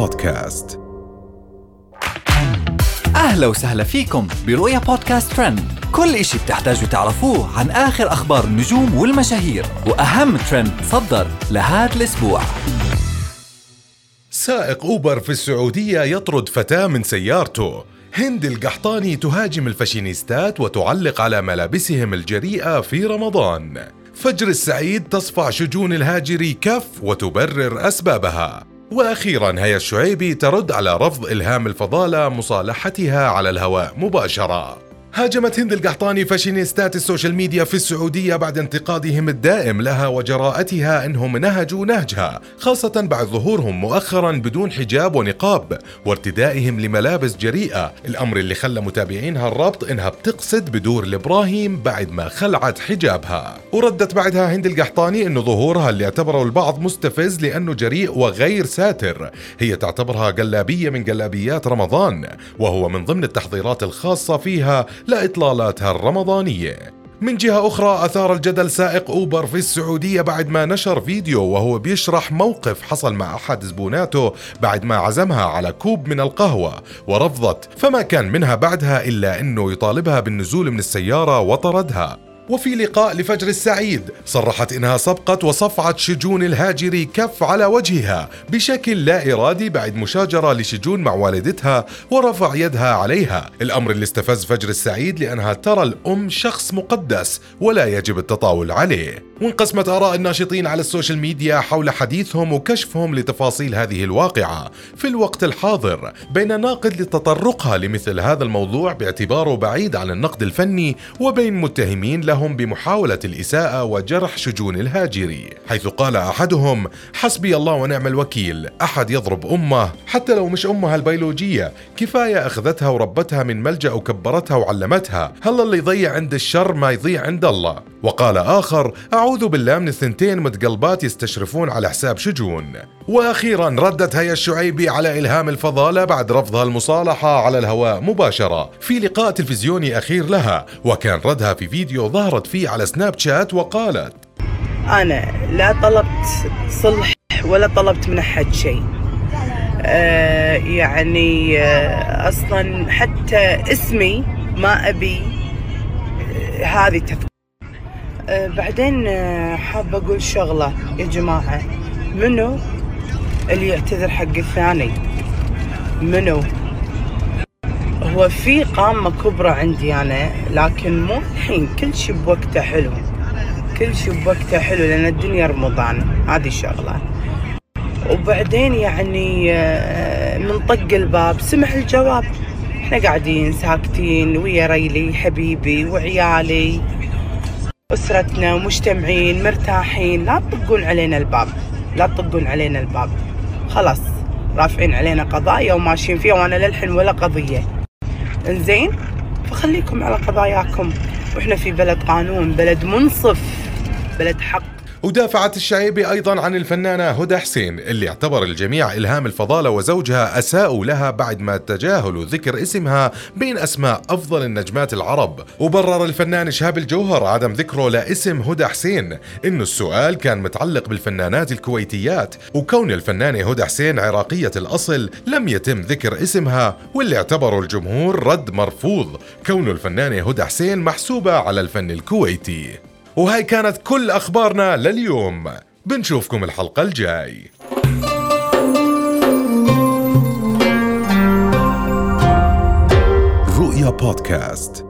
بودكاست. أهلا وسهلا فيكم برؤيا بودكاست ترند. كل إشي بتحتاجوا تعرفوه عن آخر أخبار النجوم والمشاهير وأهم ترند صدر لهذا الأسبوع. سائق أوبر في السعودية يطرد فتاة من سيارته. هند القحطاني تهاجم الفاشينيستات وتعلق على ملابسهم الجريئة في رمضان. فجر السعيد تصفع شجون الهاجري كف وتبرر أسبابها. وأخيرا هيا الشعيبي ترد على رفض إلهام الفضالة مصالحتها على الهواء مباشرة. هاجمت هند القحطاني فاشينيستات السوشيال ميديا في السعودية بعد انتقادهم الدائم لها وجراءتها إنهم نهجوا نهجها، خاصة بعد ظهورهم مؤخرا بدون حجاب ونقاب، وارتدائهم لملابس جريئة، الأمر اللي خلى متابعينها الربط إنها بتقصد بدور الابراهيم بعد ما خلعت حجابها. وردت بعدها هند القحطاني انه ظهورها اللي اعتبره البعض مستفز لأنه جريء وغير ساتر، هي تعتبرها قلابية من قلابيات رمضان، وهو من ضمن التحضيرات الخاصة فيها لإطلالاتها الرمضانية. من جهة أخرى أثار الجدل سائق أوبر في السعودية بعد ما نشر فيديو وهو بيشرح موقف حصل مع أحد زبوناته بعد ما عزمها على كوب من القهوة ورفضت فما كان منها بعدها إلا أنه يطالبها بالنزول من السيارة وطردها. وفي لقاء لفجر السعيد صرحت إنها سبقت وصفعت شجون الهاجري كف على وجهها بشكل لا إرادي بعد مشاجرة لشجون مع والدتها ورفع يدها عليها، الأمر اللي استفز فجر السعيد لأنها ترى الأم شخص مقدس ولا يجب التطاول عليه. وانقسمت آراء الناشطين على السوشيال ميديا حول حديثهم وكشفهم لتفاصيل هذه الواقعة. في الوقت الحاضر بين ناقد لتطرقها لمثل هذا الموضوع باعتباره بعيد عن النقد الفني وبين متهمين لهم بمحاولة الإساءة وجرح شجون الهاجري. حيث قال أحدهم حسبي الله ونعم الوكيل أحد يضرب أمه حتى لو مش أمها البيولوجية. كفاية أخذتها وربتها من ملجأ وكبرتها وعلمتها. هل اللي يضيع عند الشر ما يضيع عند الله؟ وقال أعوذ بالله من الثنتين متقلبات يستشرفون على حساب شجون. وأخيرا ردت هيا الشعيبي على إلهام الفضالة بعد رفضها المصالحة على الهواء مباشرة. في لقاء تلفزيوني أخير لها وكان ردها في فيديو ظهرت فيه على سناب شات وقالت أنا لا طلبت صلح ولا طلبت من أحد شيء. آه يعني آه أصلا حتى اسمي ما أبي آه هذه آه بعدين آه حابة أقول شغلة يا جماعة. منو اللي يعتذر حق الثاني؟ منو؟ هو في قامة كبرى عندي أنا لكن مو الحين. كل شي بوقته حلو. كل شي بوقته حلو لأن الدنيا رمضان. هذه الشغلة وبعدين يعني آه من طق الباب سمع الجواب. إحنا قاعدين ساكتين ويا ريلي حبيبي وعيالي. أسرتنا ومجتمعين مرتاحين لا تطقون علينا الباب. لا تطقون علينا الباب. خلاص رافعين علينا قضايا وماشيين فيها وأنا للحين ولا قضية. إنزين فخليكم على قضاياكم. وإحنا في بلد قانون بلد منصف بلد حق. ودافعت الشعيبي أيضا عن الفنانة هدى حسين اللي اعتبر الجميع إلهام الفضالة وزوجها أساءوا لها بعد ما تجاهلوا ذكر اسمها بين أسماء أفضل النجمات العرب. وبرر الفنان شهاب الجوهر عدم ذكره لاسم هدى حسين إنه السؤال كان متعلق بالفنانات الكويتيات وكون الفنانة هدى حسين عراقية الأصل لم يتم ذكر اسمها واللي اعتبره الجمهور رد مرفوض. كون الفنانة هدى حسين محسوبة على الفن الكويتي. وهاي كانت كل أخبارنا لليوم. بنشوفكم الحلقة الجاي. رؤيا بودكاست.